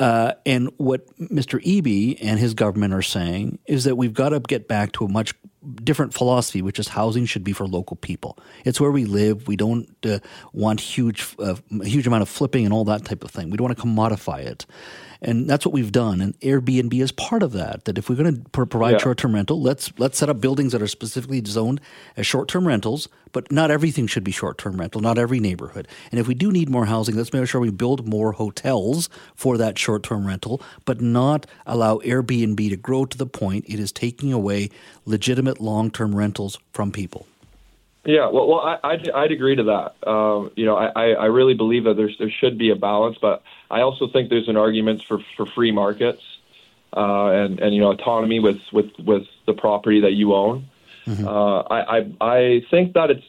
Uh, and what Mr. Eby and his government are saying is that we've got to get back to a much different philosophy, which is housing should be for local people. It's where we live. We don't uh, want huge, uh, huge amount of flipping and all that type of thing. We don't want to commodify it. And that's what we've done. And Airbnb is part of that. That if we're going to provide yeah. short-term rental, let's let's set up buildings that are specifically zoned as short-term rentals. But not everything should be short-term rental. Not every neighborhood. And if we do need more housing, let's make sure we build more hotels for that short-term rental, but not allow Airbnb to grow to the point it is taking away legitimate long-term rentals from people. Yeah, well, well, I, I'd, I'd agree to that. Um, you know, I, I really believe that there's there should be a balance, but I also think there's an argument for for free markets uh, and and you know autonomy with with with the property that you own. Mm-hmm. Uh, I, I I think that it's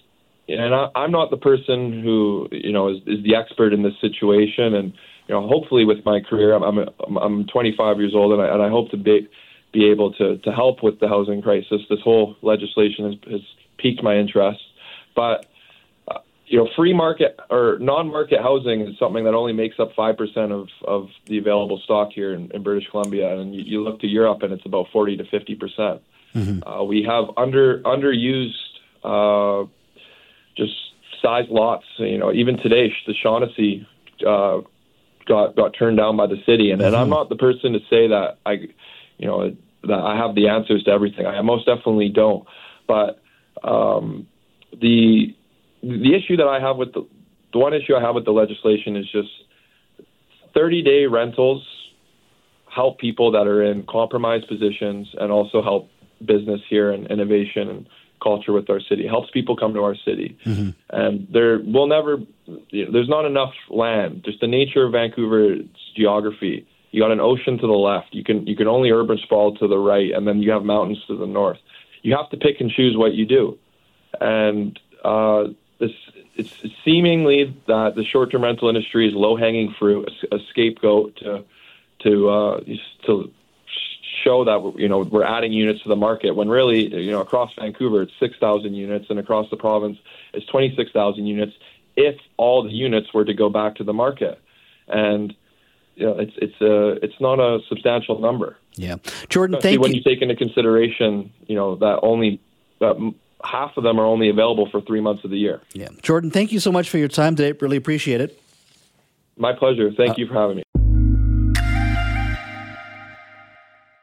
and I, I'm not the person who you know is, is the expert in this situation, and you know hopefully with my career I'm I'm, I'm 25 years old, and I, and I hope to be be able to to help with the housing crisis. This whole legislation has, has piqued my interest. But you know, free market or non-market housing is something that only makes up five percent of of the available stock here in, in British Columbia, and you, you, look to Europe, and it's about forty to fifty percent. Mm-hmm. Uh, we have under underused, uh, just size lots. You know, even today, the Shaughnessy uh, got got turned down by the city, and, mm-hmm. and I'm mm-hmm. not the person to say that I, you know, that I have the answers to everything. I most definitely don't, but um, the the issue that I have with the the one issue I have with the legislation is just 30 day rentals help people that are in compromised positions and also help business here and innovation and culture with our city. It helps people come to our city. Mm-hmm. And there will never, you know, there's not enough land. Just the nature of Vancouver's geography. You got an ocean to the left. You can you can only urban sprawl to the right, and then you have mountains to the north. You have to pick and choose what you do and uh, this it's seemingly that the short-term rental industry is low-hanging fruit, a, a scapegoat to to uh, to show that you know we're adding units to the market when really you know across Vancouver it's 6,000 units and across the province it's 26,000 units if all the units were to go back to the market and you know it's it's a it's not a substantial number. Yeah, Jordan, Especially thank when you. you take into consideration you know that only that half of them are only available for three months of the year. Yeah. Jordan, thank you so much for your time today. Really appreciate it. My pleasure. Thank uh, you for having me.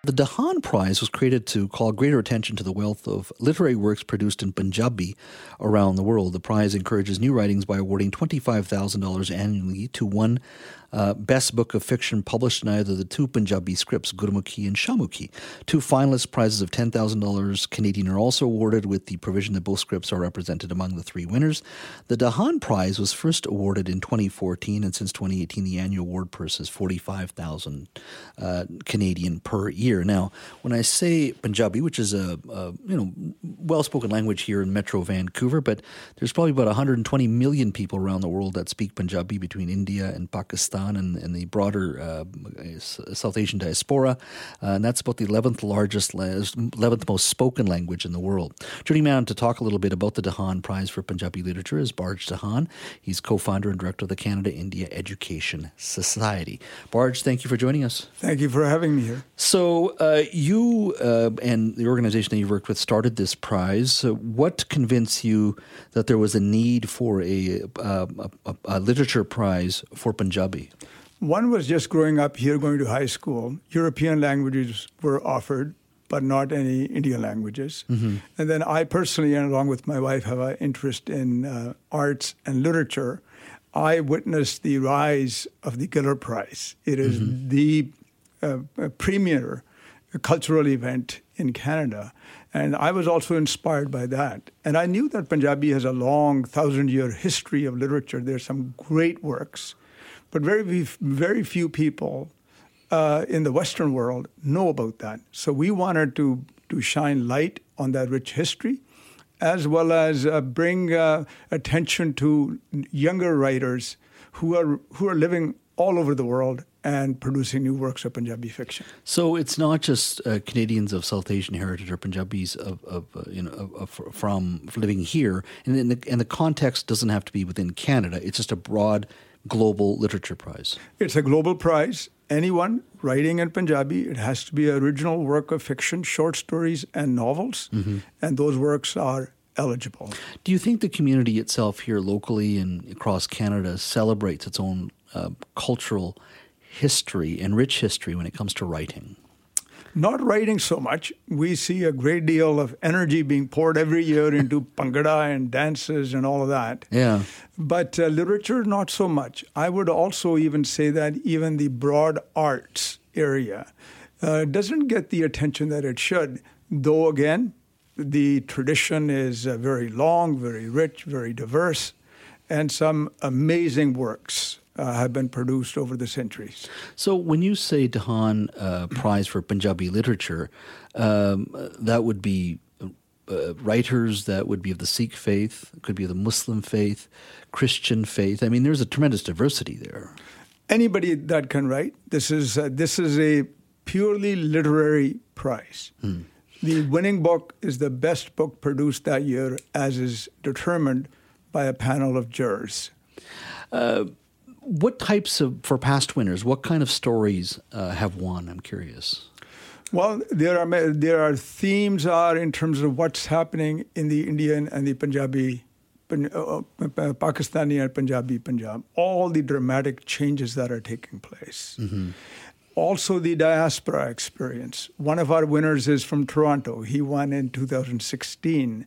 The Dhahan Prize was created to call greater attention to the wealth of literary works produced in Punjabi around the world. The prize encourages new writings by awarding $25,000 annually to one uh, best book of fiction published in either the two Punjabi scripts, Gurmukhi and Shahmukhi. Two finalist prizes of $10,000 Canadian are also awarded, with the provision that both scripts are represented among the three winners. The Dhahan Prize was first awarded in 2014, and since 2018, the annual award purse is 45000 uh, Canadian per year. Now, when I say Punjabi, which is a, a you know well-spoken language here in Metro Vancouver, but there's probably about 120 million people around the world that speak Punjabi between India and Pakistan and, and the broader uh, South Asian diaspora. Uh, and that's about the 11th largest, 11th most spoken language in the world. Joining me on to talk a little bit about the Dhahan Prize for Punjabi Literature is Barj Dhahan. He's co founder and director of the Canada India Education Society. Barj, thank you for joining us. Thank you for having me here. So, uh, you uh, and the organization that you worked with started this prize. what convinced you that there was a need for a, uh, a, a literature prize for Punjabi? One was just growing up here, going to high school. European languages were offered, but not any Indian languages. Mm-hmm. And then I personally, and along with my wife, have an interest in uh, arts and literature. I witnessed the rise of the Giller Prize. It is mm-hmm. the uh, premier cultural event in Canada. And I was also inspired by that. And I knew that Punjabi has a long thousand year history of literature. There's some great works but very, very few people uh, in the Western world know about that. So we wanted to, to shine light on that rich history, as well as uh, bring uh, attention to younger writers who are, who are living all over the world and producing new works of Punjabi fiction. So it's not just uh, Canadians of South Asian heritage or Punjabis of, of uh, you know of, of, from living here, and the, and the context doesn't have to be within Canada. It's just a broad Global Literature Prize? It's a global prize. Anyone writing in Punjabi, it has to be original work of fiction, short stories, and novels, mm-hmm. and those works are eligible. Do you think the community itself here locally and across Canada celebrates its own uh, cultural history and rich history when it comes to writing? Not writing so much. We see a great deal of energy being poured every year into Bhangra and dances and all of that. Yeah. But uh, literature, not so much. I would also even say that even the broad arts area uh, doesn't get the attention that it should. Though, again, the tradition is uh, very long, very rich, very diverse, and some amazing works uh, have been produced over the centuries. So, when you say Dhahan uh, Prize for Punjabi Literature, um, that would be uh, writers that would be of the Sikh faith, could be of the Muslim faith, Christian faith. I mean, there's a tremendous diversity there. Anybody that can write. This is uh, this is a purely literary prize. Hmm. The winning book is the best book produced that year, as is determined by a panel of jurors. Uh, what types of for past winners? What kind of stories uh, have won? I'm curious. Well, there are there are themes are in terms of what's happening in the Indian and the Punjabi, uh, uh, Pakistani and Punjabi Punjab. All the dramatic changes that are taking place. Mm-hmm. Also, the diaspora experience. One of our winners is from Toronto. He won in 2016.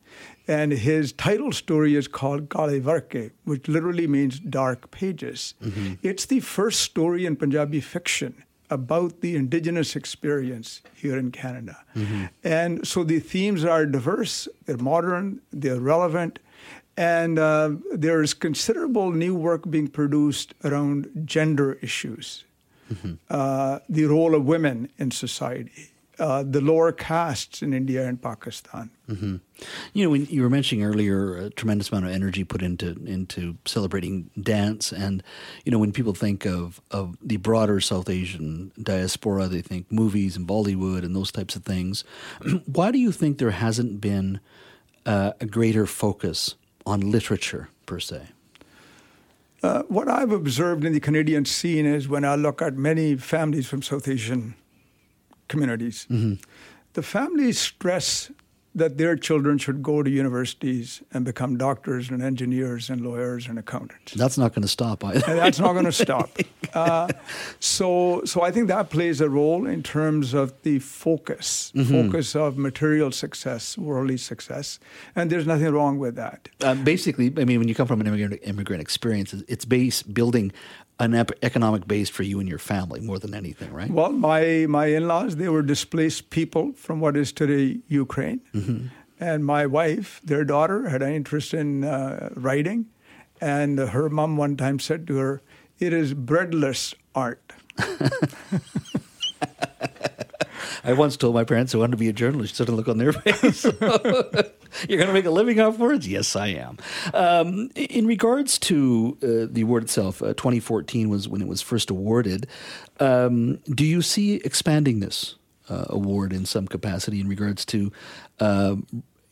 And his title story is called Kale Varke, which literally means dark pages. Mm-hmm. It's the first story in Punjabi fiction about the indigenous experience here in Canada. Mm-hmm. And so the themes are diverse, they're modern, they're relevant, and uh, there's considerable new work being produced around gender issues mm-hmm. uh, the role of women in society, uh, the lower castes in India and Pakistan. Mm-hmm. You know, when you were mentioning earlier, a tremendous amount of energy put into into celebrating dance, and you know, when people think of of the broader South Asian diaspora, they think movies and Bollywood and those types of things. Why do you think there hasn't been uh, a greater focus on literature per se? Uh, what I've observed in the Canadian scene is when I look at many families from South Asian communities, mm-hmm. the families stress that their children should go to universities and become doctors and engineers and lawyers and accountants. That's not going to stop either. And that's not going to stop. Uh, so, so I think that plays a role in terms of the focus, Mhm. focus of material success, worldly success, and there's nothing wrong with that. Uh, basically, I mean, when you come from an immigrant, immigrant experience, it's base building an ep- economic base for you and your family more than anything, right? Well, my my in-laws they were displaced people from what is today Ukraine, Mhm. and my wife, their daughter, had an interest in uh, writing, and her mom one time said to her, "It is breadless art." I once told my parents I wanted to be a journalist. Of look on their face. You're going to make a living off words? Yes, I am. Um, in regards to uh, the award itself, uh, 2014 was when it was first awarded. Um, do you see expanding this uh, award in some capacity in regards to?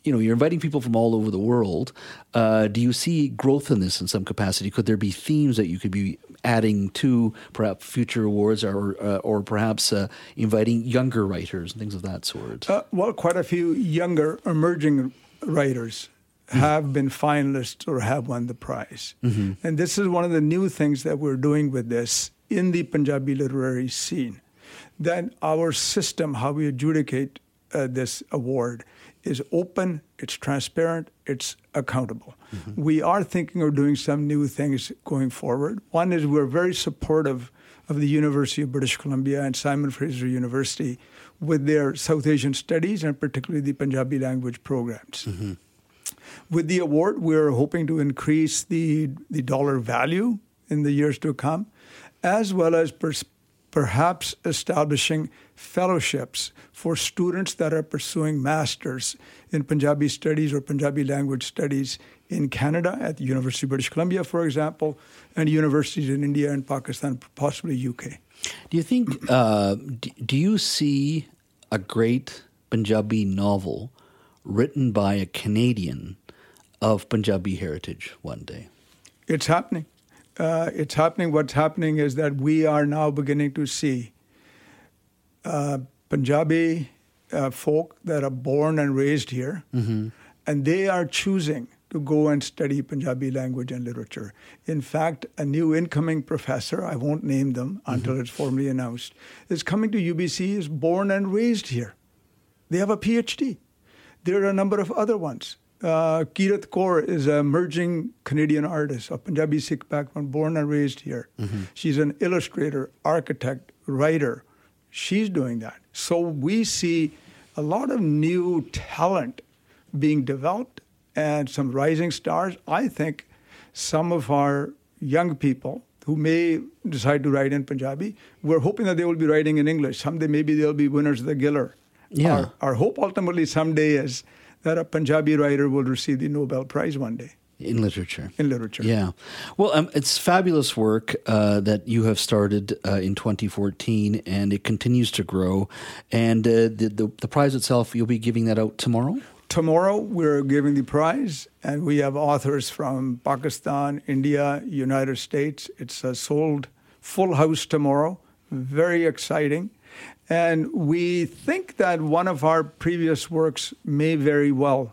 You know, you're inviting people from all over the world. Uh, do you see growth in this in some capacity? Could there be themes that you could be adding to perhaps future awards, or uh, or perhaps uh, inviting younger writers and things of that sort? Uh, well, quite a few younger emerging writers have been finalists or have won the prize. Mhm. And this is one of the new things that we're doing with this in the Punjabi literary scene. That our system, how we adjudicate uh, this award, is open, it's transparent, it's accountable. Mm-hmm. We are thinking of doing some new things going forward. One is we're very supportive of the University of British Columbia and Simon Fraser University with their South Asian studies and particularly the Punjabi language programs. Mm-hmm. With the award, we're hoping to increase the, the dollar value in the years to come, as well as pers- perhaps establishing fellowships for students that are pursuing masters in Punjabi studies or Punjabi language studies in Canada at the University of British Columbia, for example, and universities in India and Pakistan, possibly UK. Do you think? Uh, do, you see a great Punjabi novel written by a Canadian of Punjabi heritage one day? It's happening. Uh, it's happening. What's happening is that we are now beginning to see uh, Punjabi uh, folk that are born and raised here, Mm-hmm. and they are choosing to go and study Punjabi language and literature. In fact, a new incoming professor, I won't name them until it's formally announced, is coming to UBC, is born and raised here. They have a PhD. There are a number of other ones. Uh, Kirat Kaur is an emerging Canadian artist, a Punjabi Sikh background, born and raised here. She's an illustrator, architect, writer. She's doing that. So we see a lot of new talent being developed and some rising stars. I think some of our young people who may decide to write in Punjabi, we're hoping that they will be writing in English. Someday maybe they'll be winners of the Giller. Yeah. Our, our hope ultimately someday is that a Punjabi writer will receive the Nobel Prize one day in literature. in literature. Yeah. Well, um, it's fabulous work uh, that you have started uh, in 2014, and it continues to grow. And uh, the, the the prize itself, you'll be giving that out tomorrow. Tomorrow we're giving the prize, and we have authors from Pakistan, India, United States. It's a sold full house tomorrow. Very exciting. And we think that one of our previous works may very well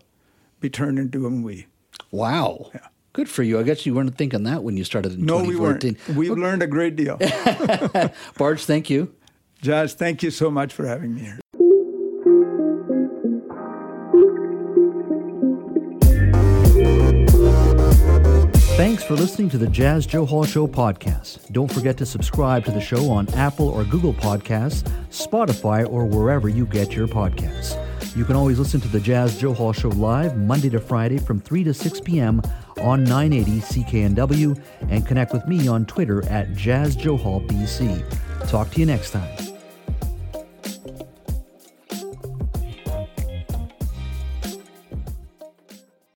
be turned into a movie. Wow. Good for you. I guess you weren't thinking that when you started in No, we weren't. 2014. We've learned a great deal. Barj, thank you. Jas, thank you so much for having me here. Thanks for listening to the Jas Johal Show podcast. Don't forget to subscribe to the show on Apple or Google Podcasts, Spotify, or wherever you get your podcasts. You can always listen to the Jas Johal Show live Monday to Friday from 3 to 6 p.m. on 980 CKNW and connect with me on Twitter at Jas Johal BC. Talk to you next time.